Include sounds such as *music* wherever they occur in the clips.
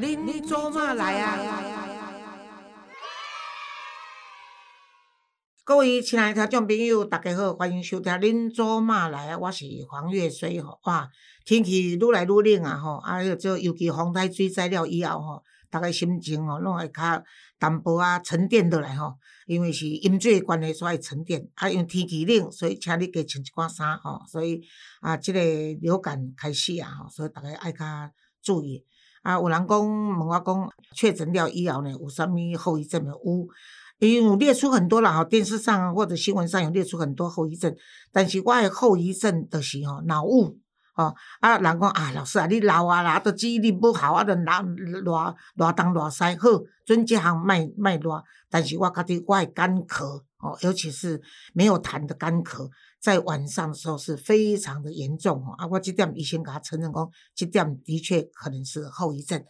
恁做嘛来啊？各位亲爱的听众朋友，大家好，欢迎收听《恁做嘛来啊》，我是黄月水吼。哇，天气愈来愈冷啊吼，啊，这尤其风台水灾了以后吼，大家心情吼拢会较淡薄啊，沉淀落来吼。因为是饮水关系，所以沉淀。啊，因为天气冷，所以请你加穿一寡衫吼。所以啊，即个流感开始啊吼，所以大家爱较注意。啊，有人讲问我讲，确诊了以后呢，有啥物后遗症没有？因为有列出很多了，吼，电视上或者新闻上有列出很多后遗症，但是我的后遗症就是吼脑雾，哦啊，人讲啊，老师啊，你老啊啦，都记忆力不好啊，都脑热热东热西，好，准这项卖卖热，但是我觉得我的干咳，哦，尤其是没有痰的干咳，在晚上的时候是非常的严重，哦，啊，我这点医生给他承认讲，这点的确可能是后遗症。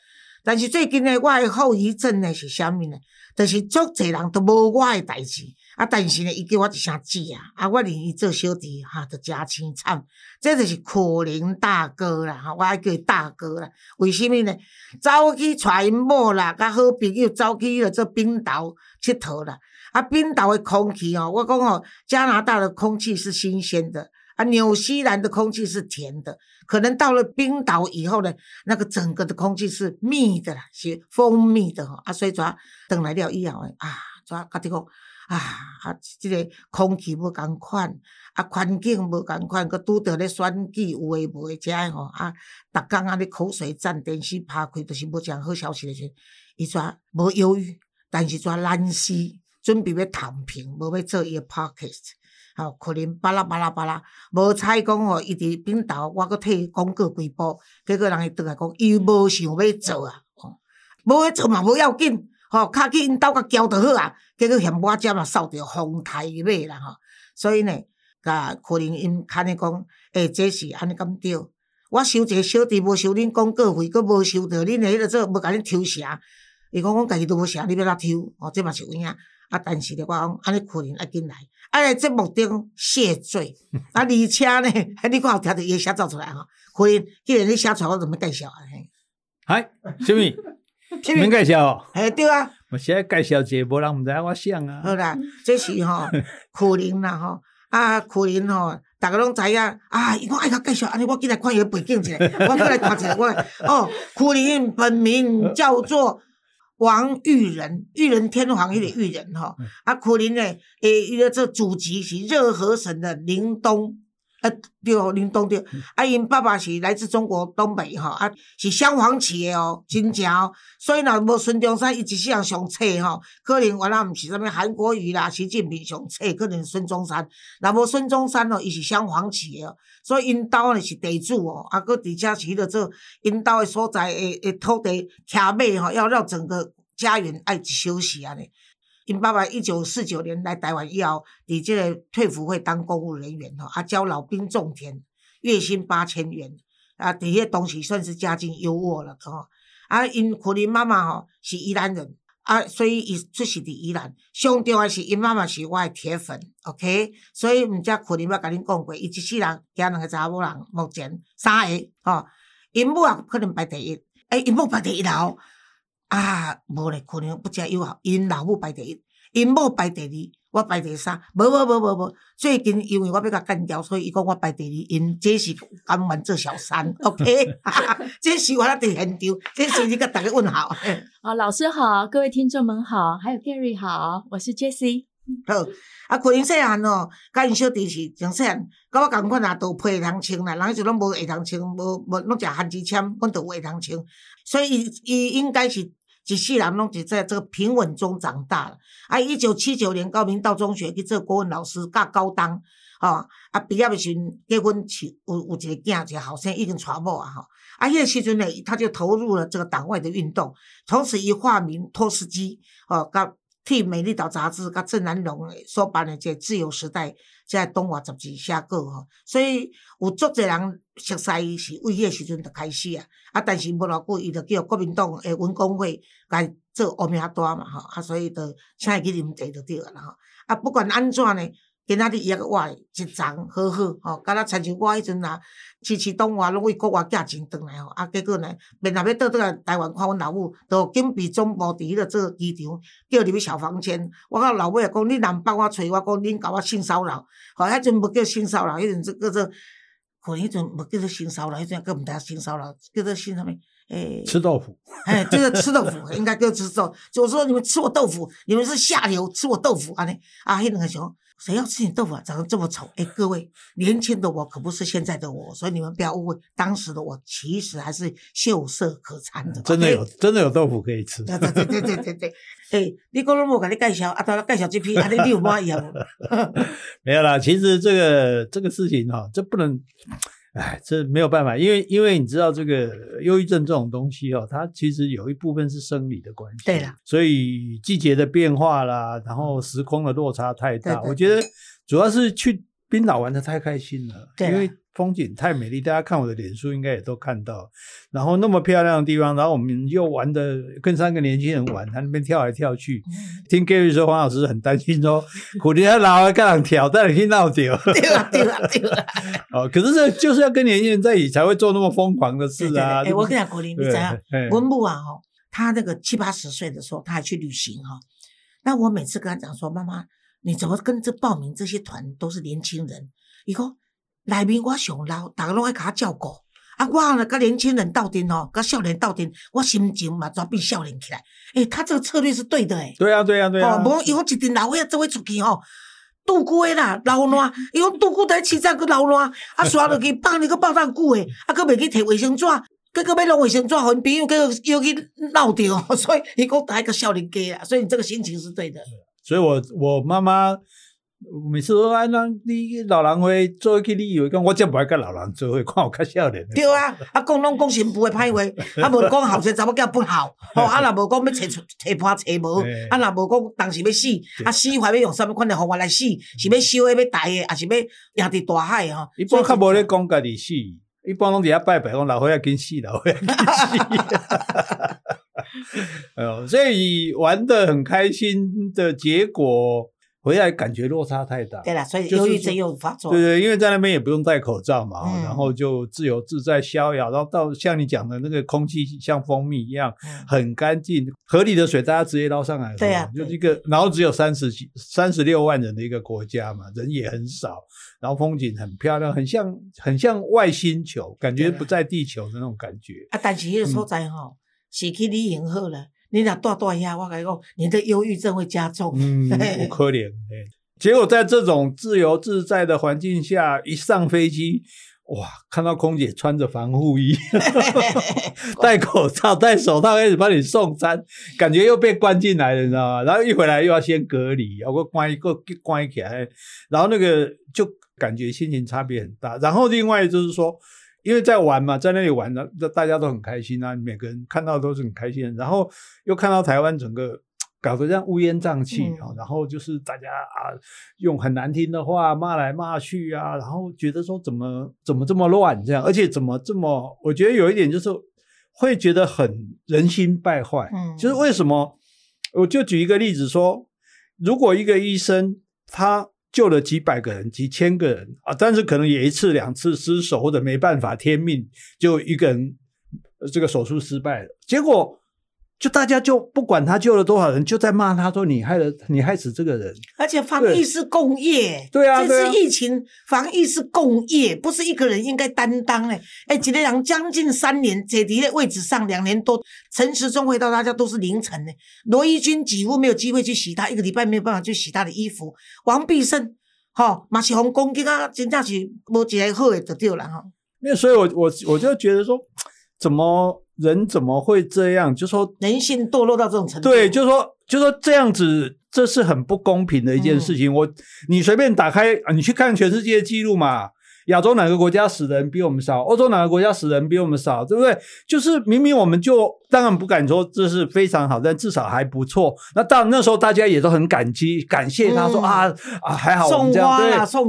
但是最近呢，我的后遗症呢是啥物呢？就是足侪人都无我的代志，啊！但是呢，伊叫我一声姐啊，啊！我连伊做小弟哈，都真凄惨。这就是可怜大哥啦，哈！我爱叫伊大哥啦。为什么呢？走去带因某啦，甲好朋友走去了做冰岛佚佗啦。啊，冰岛的空气哦，我讲哦，加拿大的空气是新鲜的。啊，纽西兰的空气是甜的，可能到了冰岛以后呢，那个整个的空气是蜜的啦，是蜂蜜的哈。啊，所以主要等来了以后啊，主要甲己讲啊，啊，这个空气无共款，啊，环境无共款，佮拄着咧选举有诶无诶，遮诶吼啊，逐工啊咧口水战，电视拍开都是无讲好消息诶时，伊主无忧郁，但是主要懒死，准备要躺平，无要做伊诶 podcast。吼，可能巴拉巴拉巴拉，无采讲吼，伊伫边头，我阁替伊广告几部，结果人伊倒来讲，伊无想要做啊，吼，无要做嘛无要紧，吼，较去因兜甲交就好啊，结果嫌我遮嘛扫着风台马啦，吼，所以呢，甲可能因看咧讲，诶，这是安尼咁对，我收一个小弟，无收恁广告费，佫无收着恁诶迄个做，要甲恁抽成，伊讲我家己都无成，你要哪抽？哦，这嘛是有影。啊，但是咧，我讲安尼可能爱紧来，啊来节目中谢罪，*laughs* 啊而且呢，*laughs* 你看有听到伊写作出来吼，可能既然你写出来，我怎么介绍啊？嘿，嗨，什么？*laughs* 免介绍？嘿，对啊。我现在介绍者，无人毋知影我想啊。好啦，这是吼 *laughs* 苦林啦吼，啊苦林吼，大家拢知影啊，伊讲爱甲介绍，安尼我进来看伊背景者，我过来看者，我 *laughs* 哦，苦林本名叫做。王玉仁，玉仁天皇迄个玉仁吼，啊，苦林呢，诶，伊个这祖籍是热河省的宁东。啊，对哦，林东对，啊，因爸爸是来自中国东北吼，啊，是镶黄旗的哦，真正哦，所以若无孙中山伊一世人上册吼，可能原来毋是啥物韩国瑜啦，习近平上册，可能孙中山，若无孙中山哦，伊是镶黄旗的，所以因兜呢是地主哦，啊，搁伫遮是迄个做因兜的所在诶诶土地徛马吼，要让整个家园爱休息安尼。因爸爸一九四九年来台湾以后，伫即个退服会当公务人员吼，啊教老兵种田，月薪八千元，啊，伫迄当时算是家境优渥了吼。啊，因可能妈妈吼是宜兰人，啊，所以伊出世伫宜兰。上重要是因妈妈是我的铁粉，OK，所以毋则可能要甲恁讲过，伊一世人惊两个查某人，目前三个吼，因母也可能排第一，诶，因母排第一后。啊，无咧，可能不加友好。因老母排第一，因某排第二，我排第三。无无无无无，最近因为我要甲干掉，所以伊讲我排第二。因这是甘愿做小三，OK？*laughs* 这是我伫现场，这是你甲大家问好。好，*laughs* 老师好，各位听众们好，还有 Gary 好，我是 Jessie。好，啊，可能细汉哦，甲因小弟是从细汉，甲我共款啊，都配会通穿啦，人迄阵拢无会通穿，无无拢食番薯签，阮都会通穿，所以伊伊应该是。一世人拢是在这个平稳中长大了。啊，一九七九年高明道中学去做国文老师，教高中，吼，啊，毕业的时阵结婚，有有一个囝，一个后生已经娶某啊，吼。啊，迄个时阵呢，他就投入了这个党外的运动，从此以化名托斯基，哦，甲替《美丽岛》杂志，甲郑南榕所办的这《自由时代》。即个东华十字写过吼，所以有足侪人熟悉伊是为迄个时阵就开始啊，啊，但是无偌久，伊就叫国民党诶文工会来做乌名单嘛吼，啊，所以就请伊去啉茶就对啦吼，啊，不管安怎呢，今仔日伊还我的一丛好好吼，敢若亲像我迄阵啊，饲饲动物啊，拢为国外寄钱转来吼，啊，结果呢，免若要倒倒来台湾看阮老母，就紧闭总部伫迄个做机场，叫入去小房间。我甲老尾也讲，你若毋帮我找，我讲恁甲我性骚扰，吼，迄阵无叫性骚扰，迄阵是叫做，可能迄阵无叫做性骚扰，迄阵叫毋知影性骚扰，叫做性啥物？诶，吃豆腐，*laughs* 哎，就是吃豆腐，应该就吃豆腐。就说你们吃我豆腐，你们是下流，吃我豆腐啊！那啊，那两个熊，谁要吃你豆腐啊？长得这么丑！哎，各位，年轻的我可不是现在的我，所以你们不要误会，当时的我其实还是秀色可餐的。真的有，真的有豆腐可以吃。对对对对对对对。哎，你讲拢无甲你介绍，啊，他介绍这批，啊，你你有满意无？*laughs* 没有啦，其实这个这个事情哈，这不能。哎，这没有办法，因为因为你知道这个忧郁症这种东西哦，它其实有一部分是生理的关系。对了，所以季节的变化啦，然后时空的落差太大，我觉得主要是去冰岛玩的太开心了，因为。风景太美丽，大家看我的脸书应该也都看到。然后那么漂亮的地方，然后我们又玩的跟三个年轻人玩，他那边跳来跳去。听 Gary 说，黄老师很担心说，苦力他老了干人跳，但你听到丢 *laughs* 对啊丢啊丢啊！*laughs* 哦，可是这就是要跟年轻人在一起才会做那么疯狂的事啊！哎，我跟你讲，苦力，你怎样？文木啊，哦，他那个七八十岁的时候，他还去旅行哈。那我每次跟他讲说，妈妈，你怎么跟这报名这些团都是年轻人？以后。内面我上老，逐个拢爱甲我照顾。啊，我呢，甲年轻人斗阵哦，甲少年斗阵，我心情嘛转变少年起来。诶，他这个策略是对的诶。对啊，对啊，对啊。哦，无伊讲一阵老伙仔做伙出去吼，拄久诶啦，老烂。伊讲拄久在市场去老烂，啊，刷落去放你个放当久诶，啊，佫袂去摕卫生纸，结果要弄卫生纸，互因朋友结果又去闹着，*laughs* 所以伊讲还个少年家啊，所以你这个心情是对的。所以我我妈妈。每次说啊，那你老人会做去旅游，讲我真不爱跟老人做伙，看我较少年。对啊，啊讲拢讲新妇的歹话，*laughs* 啊无讲后生查某囝不好，*laughs* 吼啊若无讲要找找破找无，啊若无讲当时要死，啊死还要用什么款的方法来死？是要烧的，要大的，还是要赢伫大海吼？一般较无咧讲家己死，一般拢伫遐拜拜，讲老伙仔紧死，老伙仔紧死。*laughs* *laughs* 哎呦，所以玩的很开心的结果。回来感觉落差太大，对了，所以忧郁症又发作。对对，因为在那边也不用戴口罩嘛，然后就自由自在逍遥，然后到像你讲的那个空气像蜂蜜一样很干净，河里的水大家直接捞上来。对啊，就一个，然后只有三十几、三十六万人的一个国家嘛，人也很少，然后风景很漂亮，很像很像外星球，感觉不在地球的那种感觉。啊，但是那个所在哈，是去旅行好了。你俩断断下，我跟你讲，你的忧郁症会加重。嗯，不可怜。结果在这种自由自在的环境下，一上飞机，哇，看到空姐穿着防护衣，*laughs* *laughs* 戴口罩、戴手套，开始帮你送餐，感觉又被关进来了，你知道吗？然后一回来又要先隔离，要个关一个关起来，然后那个就感觉心情差别很大。然后另外就是说。因为在玩嘛，在那里玩的，大家都很开心啊，每个人看到都是很开心。然后又看到台湾整个搞得这样乌烟瘴气啊，然后就是大家啊用很难听的话骂来骂去啊，然后觉得说怎么怎么这么乱这样，而且怎么这么，我觉得有一点就是会觉得很人心败坏。嗯，就是为什么？我就举一个例子说，如果一个医生他。救了几百个人、几千个人啊！但是可能也一次两次失手或者没办法天命，就一个人这个手术失败了。结果就大家就不管他救了多少人，就在骂他说：“你害了，你害死这个人。”而且防疫是共业，对啊，这次疫情防疫是共业，不是一个人应该担当嘞。哎，几个人将近三年在敌的位置上，两年多，陈时中回到大家都是凌晨呢。罗伊军几乎没有机会去洗他，一个礼拜没有办法去洗他的衣服。王必胜，哈，马是红攻击啊，真正是无一个好的就对了哈。那所以，我我我就觉得说，怎么？人怎么会这样？就说人性堕落到这种程度，对，就说就说这样子，这是很不公平的一件事情。我你随便打开，你去看全世界记录嘛，亚洲哪个国家死人比我们少？欧洲哪个国家死人比我们少？对不对？就是明明我们就当然不敢说这是非常好，但至少还不错。那到那时候大家也都很感激，感谢他说啊啊还好我们这样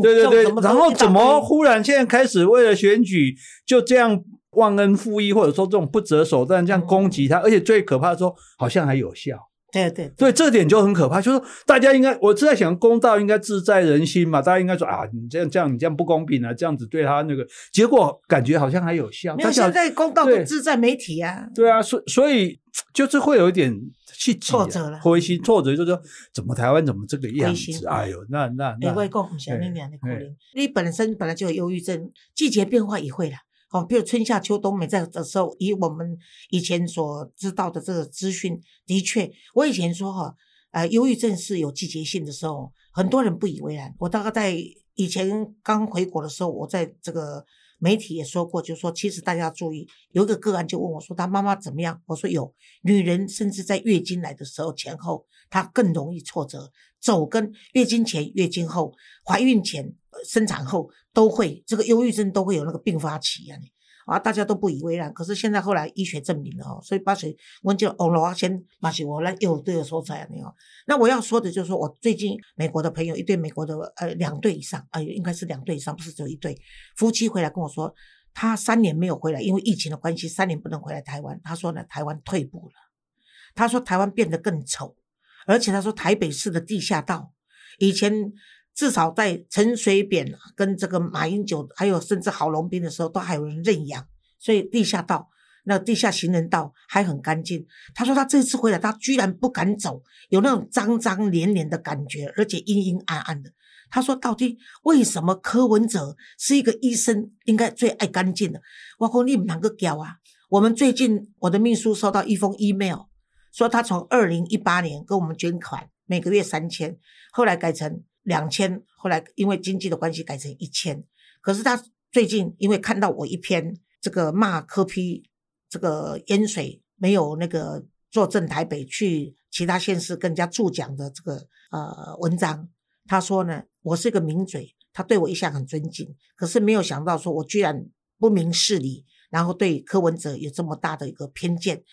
对对对对。然后怎么忽然现在开始为了选举就这样？忘恩负义，或者说这种不择手段这样攻击他，而且最可怕的说，好像还有效。对对对，这点就很可怕。就是大家应该，我是在想，公道应该自在人心嘛。大家应该说啊，你这样这样，你这样不公平啊，这样子对他那个结果感觉好像还有效。没有，现在公道都自在媒体啊。对啊，所所以就是会有一点气急啊挫折了灰心挫折，就是说怎么台湾怎么这个样子？哎呦，那那哎，那我讲不是安尼样的可你本身本来就有忧郁症，季节变化也会啦。哦，比如春夏秋冬，每在的时候，以我们以前所知道的这个资讯，的确，我以前说哈，呃，忧郁症是有季节性的时候，很多人不以为然。我大概在以前刚回国的时候，我在这个媒体也说过，就说，其实大家注意，有一个个案就问我说，他妈妈怎么样？我说有，女人甚至在月经来的时候前后，她更容易挫折，走跟月经前、月经后、怀孕前、生产后都会，这个忧郁症都会有那个并发期啊。啊，大家都不以为然。可是现在后来医学证明了哦，所以把水我就网络先把水我来有对的说出来了。那我要说的就是说，我最近美国的朋友一对美国的呃两对以上，哎、应该是两对以上，不是只有一对夫妻回来跟我说，他三年没有回来，因为疫情的关系，三年不能回来台湾。他说呢，台湾退步了，他说台湾变得更丑，而且他说台北市的地下道以前。至少在陈水扁跟这个马英九，还有甚至郝龙斌的时候，都还有人认养，所以地下道、那地下行人道还很干净。他说他这次回来，他居然不敢走，有那种脏脏黏黏的感觉，而且阴阴暗暗的。他说到底为什么柯文哲是一个医生，应该最爱干净的？我说你们两个屌啊！我们最近我的秘书收到一封 email，说他从二零一八年跟我们捐款，每个月三千，后来改成。两千，后来因为经济的关系改成一千。可是他最近因为看到我一篇这个骂科批这个淹水没有那个坐镇台北去其他县市更加助奖的这个呃文章，他说呢，我是一个名嘴，他对我一向很尊敬，可是没有想到说我居然不明事理，然后对柯文哲有这么大的一个偏见，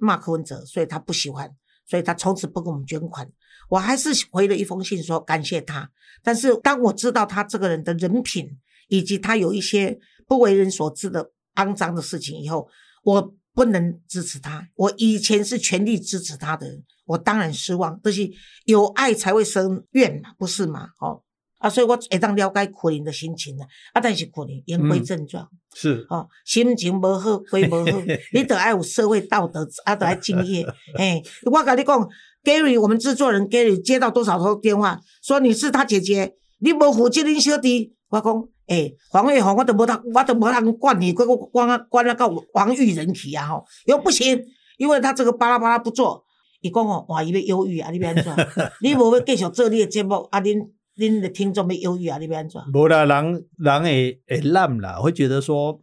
骂柯文哲，所以他不喜欢，所以他从此不给我们捐款。我还是回了一封信说感谢他，但是当我知道他这个人的人品以及他有一些不为人所知的肮脏的事情以后，我不能支持他。我以前是全力支持他的人，我当然失望。但是有爱才会生怨嘛，不是吗？哦啊，所以我会当了解可能的心情啦，啊，但是可能言归正传。是哦，心情无好，归无好，你得爱有社会道德，啊，得爱敬业。哎，我跟你讲，Gary，我们制作人 Gary 接到多少通电话，说你是他姐姐，你无负责恁小弟。我讲，哎，黄月红，我都无当，我都无当管你，我我管啊管啊到王玉人去啊吼，又不行，因为他这个巴拉巴拉不做，伊讲哦，哇，伊要忧郁啊，你要安怎？*laughs* 你无要继续做你的节目，啊，恁恁的听众要忧郁啊，你要安怎？无啦，人人会会烂啦，会觉得说，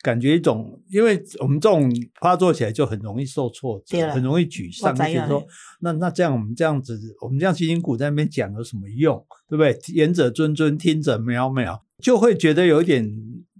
感觉一种，因为我们这种发作起来就很容易受挫折，很容易沮丧，就觉得说，那那这样我们这样子，我们这样辛辛苦在那边讲有什么用，对不对？言者谆谆，听者渺渺，就会觉得有一点，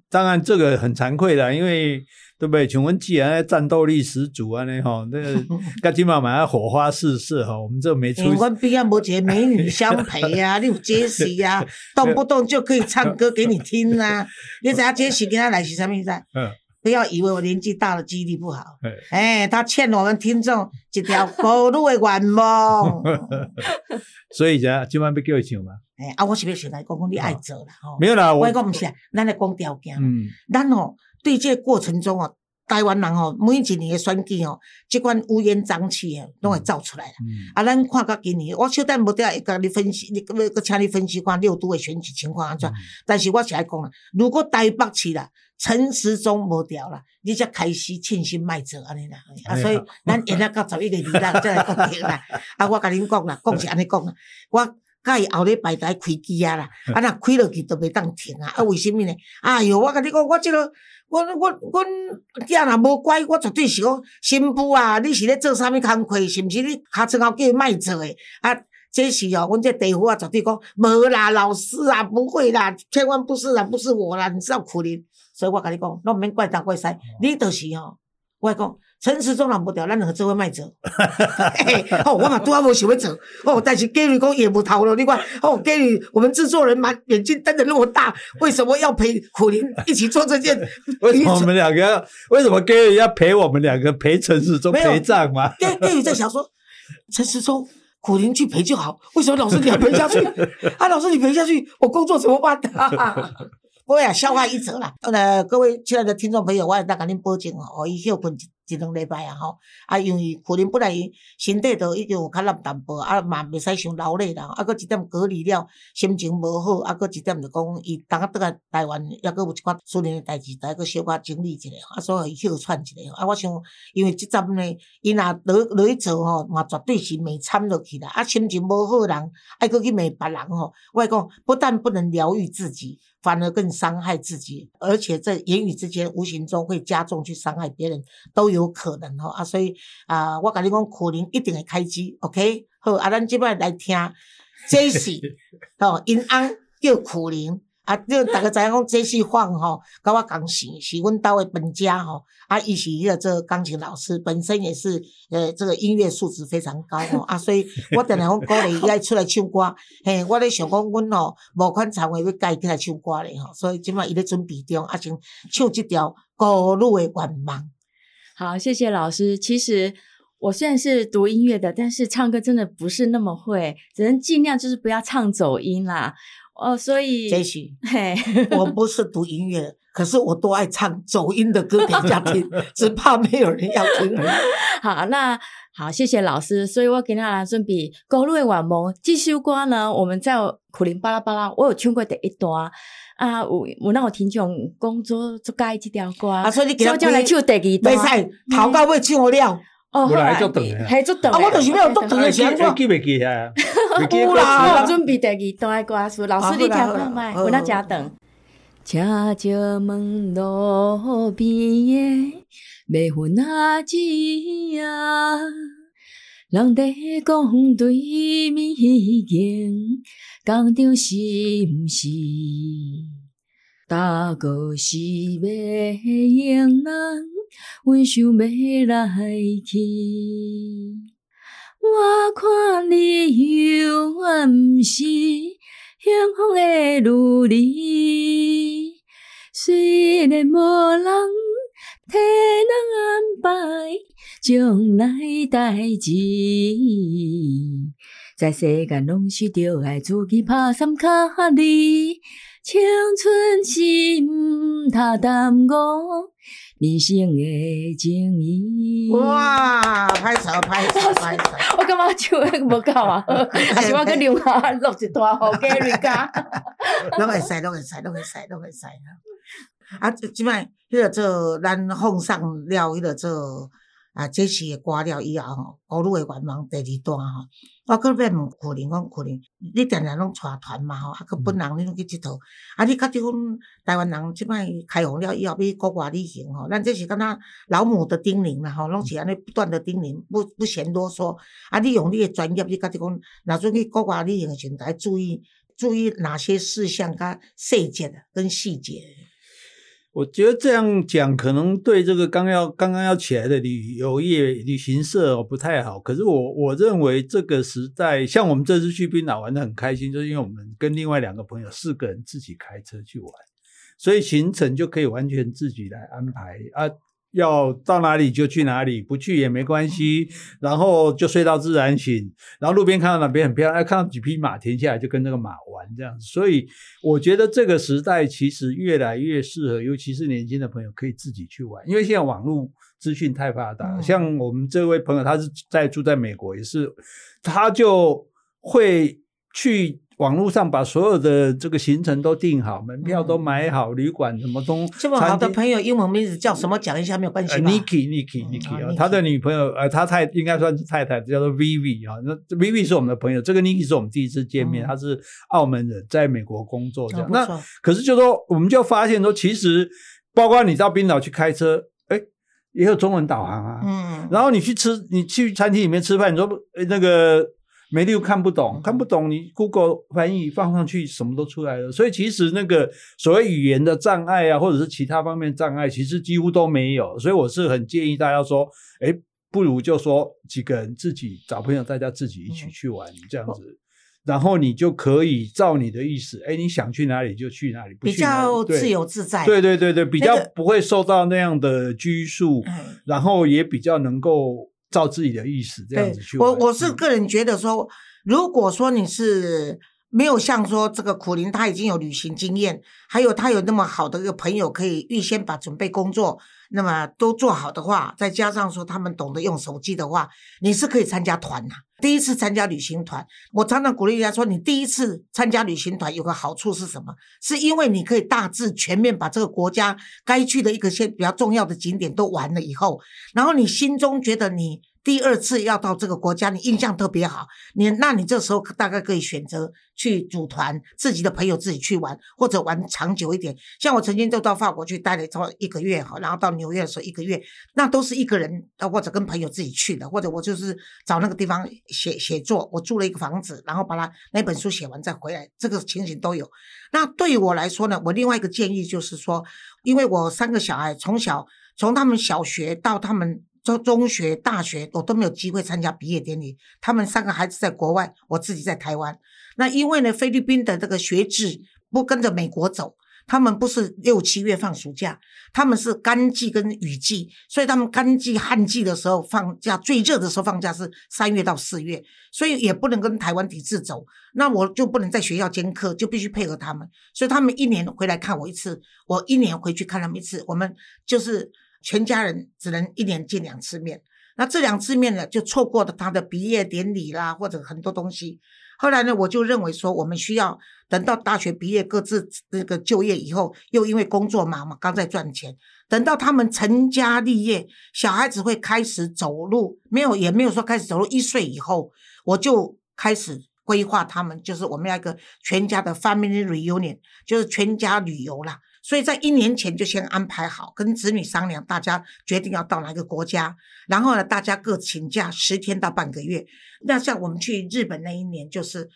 当然这个很惭愧的，因为。对不对？请问，既然战斗力十足啊，那哈，那个干今嘛买要火花四射哈，我们这没出欸，我边啊无一个美女相陪啊，*laughs* 你有杰西啊，动不动就可以唱歌给你听啊。*laughs* 你知影杰西跟他来是什么意思？嗯，不要以为我年纪大了记忆力不好，哎 *laughs* 哎，他欠我们听众一条高路的愿望。所以讲今晚要叫伊唱嘛？哎，啊，我是要先来讲讲你爱做啦，吼。没有啦，我我讲不是啊，咱来讲条件。嗯咱吼对这个过程中哦，台湾人哦每一年的选举哦，即款乌烟瘴气的，拢会走出来啦。嗯啊，咱看到今年，我小等无得会甲你分析，你个个请你分析看六都的选举情况安怎。嗯但是我是爱讲啦，如果台北市啦，陈时中无调啦，你才开始称心卖做安尼啦。啊，所以咱延了到十一月二啦，再来讲停啦。啊，我甲恁讲啦，讲是安尼讲啦，我。甲伊后礼拜台开机啊啦，啊若开落去都袂当停啊！啊，为什么呢？哎哟，我甲你讲，我即、个，我我阮囝若无乖，我绝对是讲新妇啊！你是咧做啥物工课？是毋是你尻川后叫伊莫做诶？啊，这是哦，阮这地府啊，绝对讲无啦，老师啊，不会啦，千万不是啦，不是我啦，你是要可怜。所以我甲你讲，拢毋免怪东怪西，你就是吼、我讲陈时中若无调，咱两个做伙卖做。*laughs* 嘿哦，我嘛拄啊无想要做，哦，但是 Gary 讲也不逃了，你看，哦，Gary，我们制作人满眼睛瞪得那么大，为什么要陪苦林一起做这件？*laughs* 为什么我们两个？为什么 Gary 要陪我们两个陪陈世忠陪葬吗？Gary 在想说，陈时中。苦林去陪就好，为什么老师你要陪下去？*laughs* 啊，老师你陪下去，我工作怎么办？不会啊，消化一则啦。呃，各位亲爱的听众朋友，我也在甲恁保证哦，伊休困一两礼拜啊吼。啊，因为可能本来身体都已经有较烂淡薄，啊嘛袂使伤劳累啦。啊，搁一点隔离了，心情无好，啊，搁一点就讲伊当下倒来台湾，抑搁有一寡私人诶代志，再搁小可整理一下，啊，所以伊休喘一下。啊，我想，因为即阵呢，伊若落落去做吼，嘛绝对是袂惨落去啦。啊，心情无好人，爱搁去骂别人吼。我讲，不但不能疗愈自己。反而更伤害自己，而且在言语之间无形中会加重去伤害别人，都有可能吼啊！所以啊，我跟你讲，苦灵一定会开机，OK？好，啊，咱即摆来听，这是 *laughs* 哦，因翁叫苦灵。啊，就大家知影讲，这是放吼，甲我讲是是阮兜诶本家吼。啊，伊是一个这钢琴老师，本身也是呃这个音乐素质非常高吼。啊，所以我定定讲鼓励伊爱出来唱歌。嘿，我咧想讲，阮吼无款场会要伊起来唱歌咧吼。所以即摆伊咧准备中，啊，先唱即条《孤女诶愿望》。好，谢谢老师。其实我虽然是读音乐的，但是唱歌真的不是那么会，只能尽量就是不要唱走音啦。哦，所以杰西，*laughs* 我不是读音乐，可是我都爱唱走音的歌给人家听，*laughs* 只怕没有人要听。好，那好，谢谢老师。所以我给大家准备《高路的晚梦》这首歌呢，我们在苦林巴拉巴拉，我有唱过第一段啊，有有那我听众工作做改这条歌啊，所以你给他来唱第二段，没使头到尾唱了。哦，后来就等了，还就等。啊，我就是没有都等了，先做。记袂记啊？*laughs* 有啦，我准备第二段歌词，老师你听看麦，我那家等。车石门路边的麦粉阿姊啊，人在讲对面间，讲着是毋是？大哥是要用人？阮想要来去，我看你犹原毋是幸福的女儿。虽然无人替咱安排将来代志，在世间拢是着爱自己拍三脚哩。青春是毋通耽误。人生的情谊。哇，拍手拍手拍手！我感觉唱迄个无够啊，还是我去留下录一段互 Gary 讲。*laughs* 拢会使，拢会使，拢会使，拢会使。啊，即摆迄个做咱奉上了，迄个做。啊，这是挂了以后吼，古女诶愿望第二段吼，我搁要问可能讲可能，你定定拢带团嘛吼，啊，佮本人你拢去佚佗，啊，你较即阮台湾人即摆开放了以后，要国外旅行吼，咱这是敢若老母的叮咛啦吼，拢是安尼不断的叮咛，不不嫌啰嗦。啊，你用你诶专业，你甲即讲，若准去国外旅行诶时阵，该注意注意哪些事项、甲细节跟细节。我觉得这样讲可能对这个刚要刚刚要起来的旅游业、旅行社不太好。可是我我认为这个时代，像我们这次去冰岛玩的很开心，就是因为我们跟另外两个朋友四个人自己开车去玩，所以行程就可以完全自己来安排啊。要到哪里就去哪里，不去也没关系。然后就睡到自然醒，然后路边看到哪边很漂亮，哎，看到几匹马停下来就跟那个马玩这样子。所以我觉得这个时代其实越来越适合，尤其是年轻的朋友可以自己去玩，因为现在网络资讯太发达。像我们这位朋友，他是在住在美国，也是他就会去。网络上把所有的这个行程都定好，门票都买好，旅馆什么东。这么好的朋友，英文名字叫什么？讲一下没有关系 Niki，Niki，Niki 啊，他的女朋友，呃，他太应该算是太太，叫做 Vivi 啊。那 Vivi 是我们的朋友，这个 Niki 是我们第一次见面，他是澳门人，在美国工作这样。那可是就说，我们就发现说，其实包括你到冰岛去开车，哎，也有中文导航啊。嗯。然后你去吃，你去餐厅里面吃饭，你说那个。没六看不懂，看不懂，你 Google 翻译放上去，什么都出来了。所以其实那个所谓语言的障碍啊，或者是其他方面障碍，其实几乎都没有。所以我是很建议大家说，哎，不如就说几个人自己找朋友，大家自己一起去玩这样子，然后你就可以照你的意思，哎，你想去哪里就去哪里，比较自由自在。对对对对，比较不会受到那样的拘束，然后也比较能够。照自己的意思这样子去。我我是嗯个人觉得说，如果说你是没有像说这个苦林他已经有旅行经验，还有他有那么好的一个朋友可以预先把准备工作那么都做好的话，再加上说他们懂得用手机的话，你是可以参加团呐、第一次参加旅行团，我常常鼓励人家说，你第一次参加旅行团有个好处是什么？是因为你可以大致全面把这个国家该去的一个些比较重要的景点都玩了以后，然后你心中觉得你第二次要到这个国家，你印象特别好，你那你这时候大概可以选择去组团，自己的朋友自己去玩，或者玩长久一点。像我曾经就到法国去待了超一个月哈，然后到纽约的时候一个月，那都是一个人或者跟朋友自己去的，或者我就是找那个地方写写作，我住了一个房子，然后把它那本书写完再回来，这个情形都有。那对于我来说呢，我另外一个建议就是说，因为我三个小孩从小从他们小学到他们中中学、大学，我都没有机会参加毕业典礼。他们三个孩子在国外，我自己在台湾。那因为呢，菲律宾的这个学制不跟着美国走，他们不是六七月放暑假，他们是干季跟雨季，所以他们干季、旱季的时候放假，最热的时候放假是三月到四月，所以也不能跟台湾抵制走。那我就不能在学校兼课，就必须配合他们，所以他们一年回来看我一次，我一年回去看他们一次，我们就是全家人只能一年见两次面。那这两次面呢，就错过了他的毕业典礼啦，或者很多东西。后来呢，我就认为说，我们需要等到大学毕业，各自那个就业以后，又因为工作忙嘛，刚在赚钱，等到他们成家立业，小孩子会开始走路，没有也没有说开始走路，一岁以后，我就开始规划他们，就是我们要一个全家的 family reunion，就是全家旅游啦。所以在一年前就先安排好，跟子女商量，大家决定要到哪个国家，然后呢，大家各请假十天到半个月。那像我们去日本那一年，就是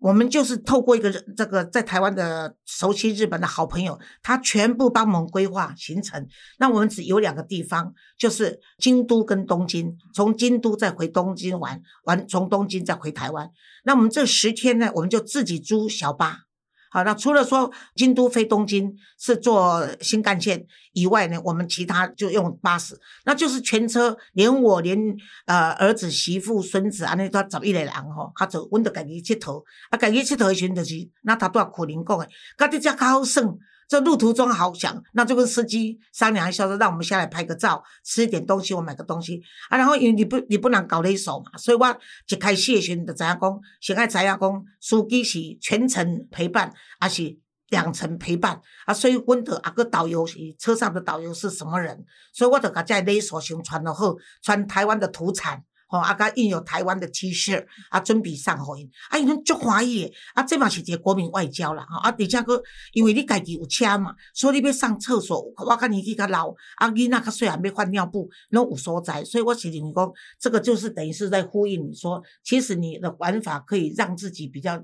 我们就是透过一个这个在台湾的熟悉日本的好朋友，他全部帮我们规划行程。那我们只有两个地方，就是京都跟东京，从京都再回东京玩，玩从东京再回台湾。那我们这十天呢，我们就自己租小巴。好，那除了说京都飞东京是坐新干线以外呢，我们其他就用巴士，那就是全车，连我连呃儿子、媳妇、孙子啊，那都十一个人吼，啊就阮就家己佚佗，啊家己佚佗的时阵就是，那他都要苦灵讲的，家己只较好耍。这路途中好想，那就跟司机商量一下，说让我们下来拍个照，吃一点东西，我买个东西啊。然后因为你不你不能搞勒手嘛，所以我一开始的时候就知影讲，先爱知影讲，司机是全程陪伴，还是两层陪伴啊。所以问的啊个导游车上的导游是什么人，所以我就把这勒手先穿了好，穿台湾的土产。哦、啊，甲印有台湾的 T 恤，啊，准备送互因，啊，因拢足欢喜的，啊，这嘛是一个国民外交啦，吼，啊，而且佫因为你家己有车嘛，所以你要上厕所，我较年纪较老，啊，囡仔较细汉要换尿布，拢有所在，所以我是认为讲，这个就是等于是在呼应你说，其实你的玩法可以让自己比较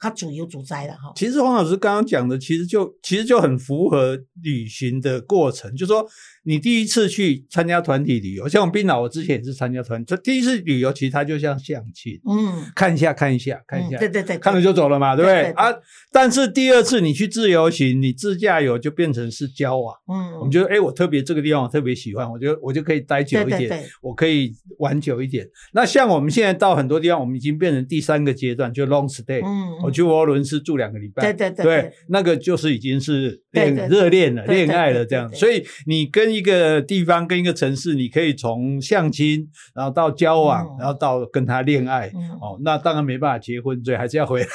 较自由自在了哈。其实黄老师刚刚讲的，其实就其实就很符合旅行的过程，就说你第一次去参加团体旅游，像我们冰岛，我之前也是参加团，这第一次旅游其实它就像相亲，嗯，看一下看一下看一下，嗯对对对，看了就走了嘛，对不对啊？但是第二次你去自由行，你自驾游就变成是交往，嗯，我们觉得哎，我特别这个地方我特别喜欢，我就我就可以待久一点，我可以玩久一点。那像我们现在到很多地方，我们已经变成第三个阶段，就 long stay。嗯，我去佛罗伦斯住两个礼拜，对对对那个就是已经是恋热恋了、恋爱了这样。所以你跟一个地方、跟一个城市，你可以从相亲，然后到交往，嗯然后到跟他恋爱。嗯哦，那当然没办法结婚，所以还是要回来。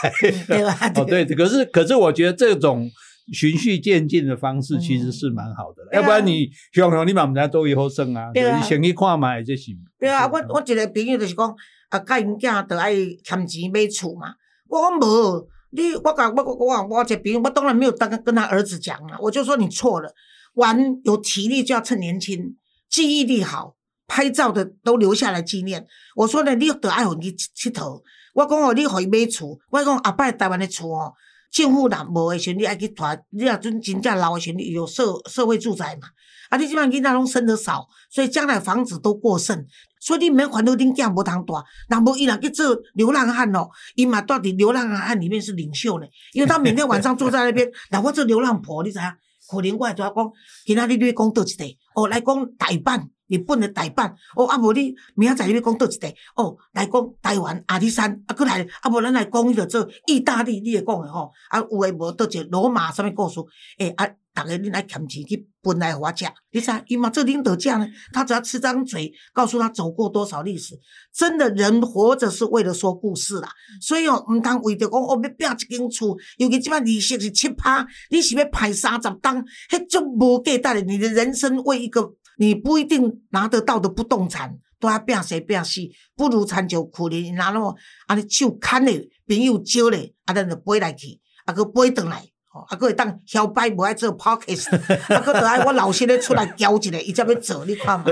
对吧？*laughs* 哦，对，可是可是我觉得这种循序渐进的方式其实是蛮好的，要不然你像像你把我们家都以后剩啊，对啊你先去看买这是。对啊，我我一个朋友就是讲，啊，甲因囝着爱欠钱买厝嘛。我讲无，你我讲我我我我一个朋友，我当然没有当跟他儿子讲了，我就说你错了，玩有体力就要趁年轻，记忆力好，拍照的都留下来纪念。我说呢，你得爱互伊佚佗。我讲哦，你可以买厝，我讲阿伯台湾的厝哦，政府若无的时，你爱去拖，你若阵真正老的时阵，有社社会住宅嘛。啊，你即摆囡仔拢生得少，所以将来房子都过剩，所以你免烦恼恁囝无通大。若无伊若去做流浪汉哦，伊嘛到底流浪汉里面是领袖呢，因为他每天晚上坐在那边，若我做流浪婆，你知影？可能我会知影讲，今仔日你讲倒一个，哦，来讲台版，日本的台版，哦，啊无你明仔载你要讲倒一地，哦，来讲台湾阿里山，啊，搁来，啊无咱来讲迄个做意大利，你会讲的吼，啊有诶无倒一个罗马什物故事，诶、啊，逐个恁来欠钱去分来我食，你知伊嘛做领导者呢，他只要吃张嘴，告诉他走过多少历史，真的人活着是为了说故事啦，所以哦，毋通为着讲哦要拼一间厝，尤其即摆利息是七趴，你是要排三十档，迄种无价值的，你的人生为一个。你不一定拿得到的不动产，都要拼生拼死，不如参照苦林，然后安尼手牵嘞，朋友招嘞，啊，咱就飞来去，啊，佮飞转来，啊，佫会当摇摆，无爱做 p o c k e t 啊，佫得爱我老师咧出来教一下，伊才要做，你看嘛。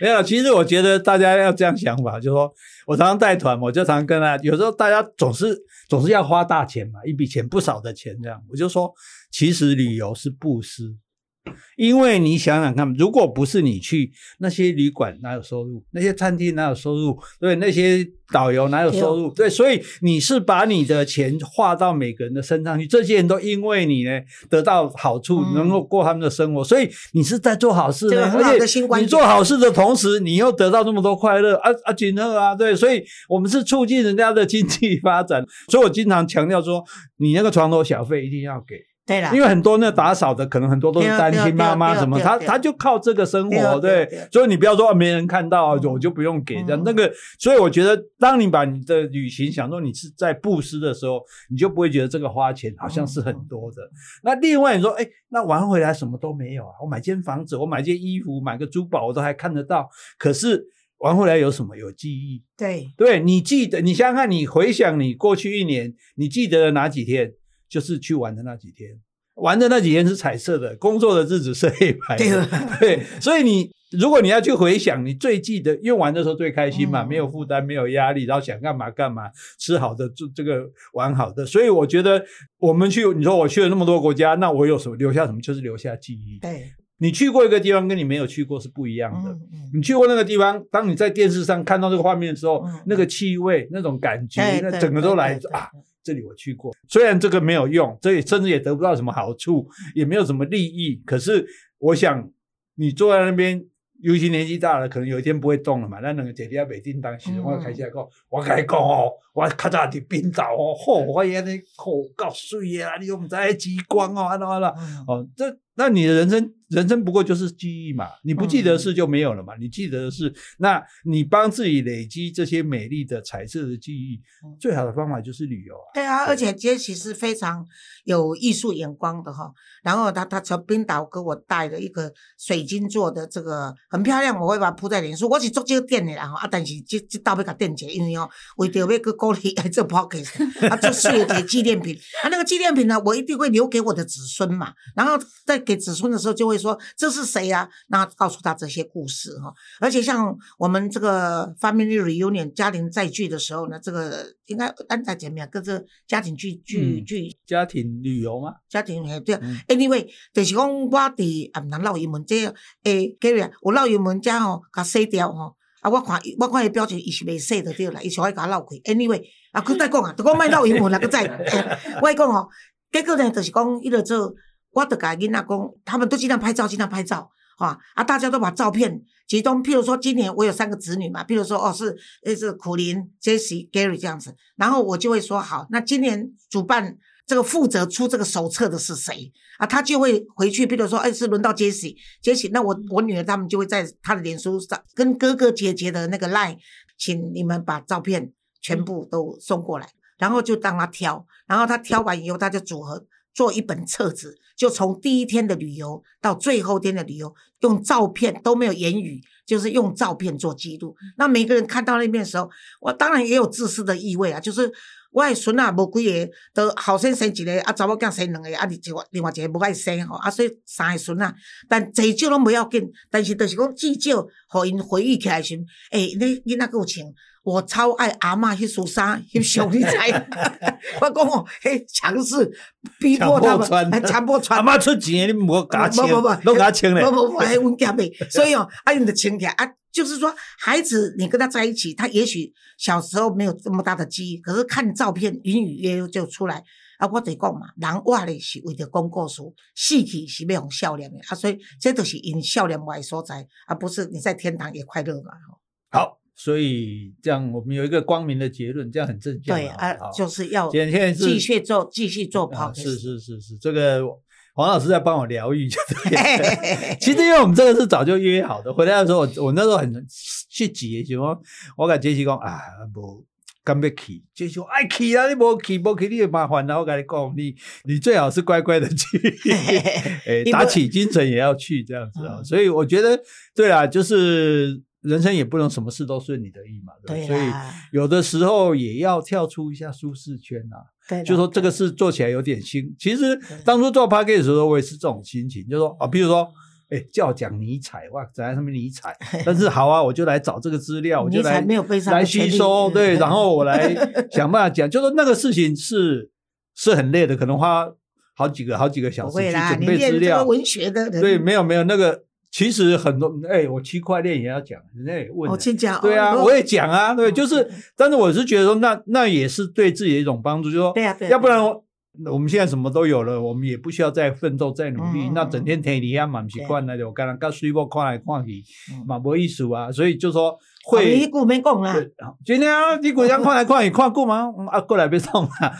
没有，其实我觉得大家要这样想法，就是说我常常带团，我就常跟他，有时候大家总是总是要花大钱嘛，一笔钱不少的钱这样，我就说，其实旅游是布施。因为你想想看，如果不是你去那些旅馆哪有收入，那些餐厅哪有收入，对那些导游哪有收入，对，所以你是把你的钱花到每个人的身上去，这些人都因为你呢得到好处，能够过他们的生活，所以你是在做好事呢。而且你做好事的同时，你又得到那么多快乐，啊啊，锦贺啊，对，所以我们是促进人家的经济发展。所以我经常强调说，你那个床头小费一定要给。对啦，因为很多那打扫的可能很多都是单亲妈妈什么，他他就靠这个生活，对，所以你不要说没人看到，我就不用给的那个。所以我觉得，当你把你的旅行想说你是在布施的时候，你就不会觉得这个花钱好像是很多的。那另外你说，哎，那玩回来什么都没有啊？我买间房子，我买件衣服，买个珠宝，我都还看得到。可是玩回来有什么？有记忆。对，对你记得，你想想看，你回想你过去一年，你记得了哪几天？就是去玩的那几天，玩的那几天是彩色的，工作的日子是黑白的。对，所以你如果你要去回想，你最记得，因为玩的时候最开心嘛，没有负担，没有压力，然后想干嘛干嘛，吃好的，这这个玩好的。所以我觉得我们去，你说我去了那么多国家，那我有什么留下什么，就是留下记忆。对，你去过一个地方，跟你没有去过是不一样的。你去过那个地方，当你在电视上看到这个画面的时候，那个气味、那种感觉，那整个都来啊。这里我去过，虽然这个没有用，这也甚至也得不到什么好处，也没有什么利益。可是我想，你坐在那边，尤其年纪大了，可能有一天不会动了嘛。那两个姐姐在北京当时，我开起来讲，我跟 *laughs* 你讲哦，我较早伫冰岛哦，嚯，我原来嚯够水啊！你又唔知极光哦，安怎安怎哦，这。那你的人生，人生不过就是记忆嘛，你不记得事就没有了嘛，你记得的事，那你帮自己累积这些美丽的彩色的记忆，最好的方法就是旅游啊。对啊，而且杰西是非常有艺术眼光的哈。然后他他从冰岛给我带了一个水晶做的这个很漂亮，我会把它铺在脸书。我是做这个店的啦哈，啊，但是这这道要给店姐，因为哦为着要去鼓励来做 pocket，啊，做事业的纪念品。啊，那个纪念品呢，我一定会留给我的子孙嘛。然后再。给子孙的时候就会说这是谁呀？那告诉他这些故事哈。而且像我们这个 family reunion 家庭再聚的时候呢，这个应该安在前面跟着家庭聚聚聚家庭旅游吗？家庭对，anyway 就是讲我伫啊，南老爷们这诶，Gary 我老爷们家吼，甲洗掉吼啊，我看我看伊表情，伊是未洗的对啦，伊想爱甲闹开。Anyway 啊，佢再讲啊，就讲卖老爷们那个在，*laughs* *laughs* 我讲吼，结果呢就是讲伊个做。我得甲囡仔讲，他们都经常拍照，经常拍照，哈啊！大家都把照片集中。譬如说，今年我有三个子女嘛，譬如说，哦，是诶是苦林、Jessie、Gary 这样子，然后我就会说，好，那今年主办这个负责出这个手册的是谁啊？他就会回去，譬如说，哎，是轮到 Jessie，Jessie，那我我女儿他们就会在他的脸书上跟哥哥姐姐的那个 line，请你们把照片全部都送过来，然后就让他挑，然后他挑完以后，他就组合。做一本册子，就从第一天的旅游到最后天的旅游，用照片都没有言语，就是用照片做记录。那每个人看到那边的时候，我当然也有自私的意味啊，就是我的孙啊，无几个都后生生一个，啊查某囝生两个，啊另外另外一个无爱生吼，啊所以三个孙啊，但济少拢不要紧，但是就是讲至少，互因回忆起来时，诶，你囡仔够穿。我超爱阿嬷迄束衫，迄上你知？*laughs* 我讲哦，迄强势逼迫他们，强迫穿。阿嬷出钱，你莫加钱，都加钱嘞。不不不，还阮家妹，*laughs* 所以哦，阿用的请起来啊，就是说，孩子你跟他在一起，他也许小时候没有这么大的记忆，可是看照片，隐隐约约就出来。啊，我就讲嘛，人活咧是为着讲故事，死去是要互笑脸的啊，所以这都是因笑脸外所在，而不是你在天堂也快乐嘛。吼好，所以这样我们有一个光明的结论，这样很正向。对啊，就是要今天现在是继续做，继续做啊 p o 是是是是，这个黄老师在帮我疗愈，就对了。*laughs* 其实因为我们这个是早就约好的，回来的时候我我那时候很去急，想说我跟杰西讲啊，无敢要去，杰西说爱去啊，你无去无去，你就麻烦了。我跟你讲，你你最好是乖乖的去，*laughs* 哎，打起精神也要去这样子啊。嗯所以我觉得，对啦，就是人生也不能什么事都顺你的意嘛，对？所以，有的时候也要跳出一下舒适圈啊。对就说这个事做起来有点辛。其实当初做 p a c k a g e 的时候，我也是这种心情，就说啊，比如说，哎，叫我讲尼采，哇，在上面尼采，*laughs* 但是好啊，我就来找这个资料，我就来没有悲伤的来吸收，嗯对，然后 *laughs* 我来想办法讲，就说那个事情是是很累的，可能花好几个好几个小时去准备资料。文学的，对，没有没有那个，其实很多，哎，我区块链也要讲，人家也问，我亲讲，对啊，哦我也讲啊，对，嗯就是，但是我是觉得说，那那也是对自己的一种帮助，就说，对啊对啊要不然我我们现在什么都有了，我们也不需要再奋斗、再努力，那整天天里啊嘛不习惯了，我刚刚跟水波看来看去，嗯嘛无意思啊，所以就说你会。句没讲啦，今天啊，你国家看来看去看过吗？嗯啊，过来别送啊！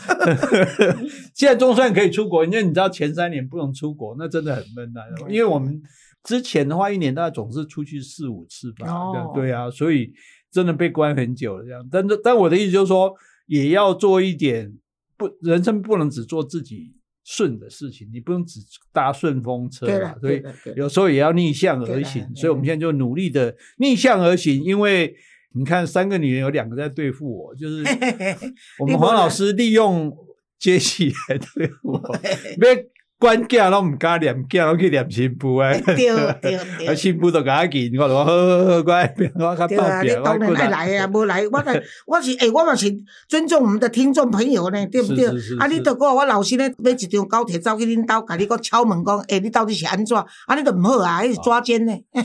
现在总算可以出国，因为你知道前三年不能出国，那真的很闷啊。因为我们之前的话，一年大概总是出去四五次吧，哦对啊，所以真的被关很久了这样。但是，但我的意思就是说，也要做一点不，人生不能只做自己顺的事情，你不能只搭顺风车嘛所以对了，对了有时候也要逆向而行。所以我们现在就努力的逆向而行，因为你看三个女人有两个在对付我，就是 *laughs* 我们黄老师利用接戏来 *laughs* 对付我，*laughs* 要管囝都唔敢念囝，都去念新妇诶。对对啊，对。新妇都甲我见，我就讲好好好，乖，我较对啊，报表，你当然来啊，无来 *laughs* 我来，我是诶，我嘛是尊重我们的听众朋友呢，对不对？啊，你是着讲我老师咧买一张高铁走去恁兜，甲你讲敲门讲，诶，你到底是安怎？啊，你着毋好啊，迄是抓奸呢。*laughs*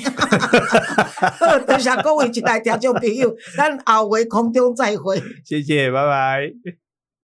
好，多谢各位一来听众朋友，咱后回空中再会。谢谢，拜拜。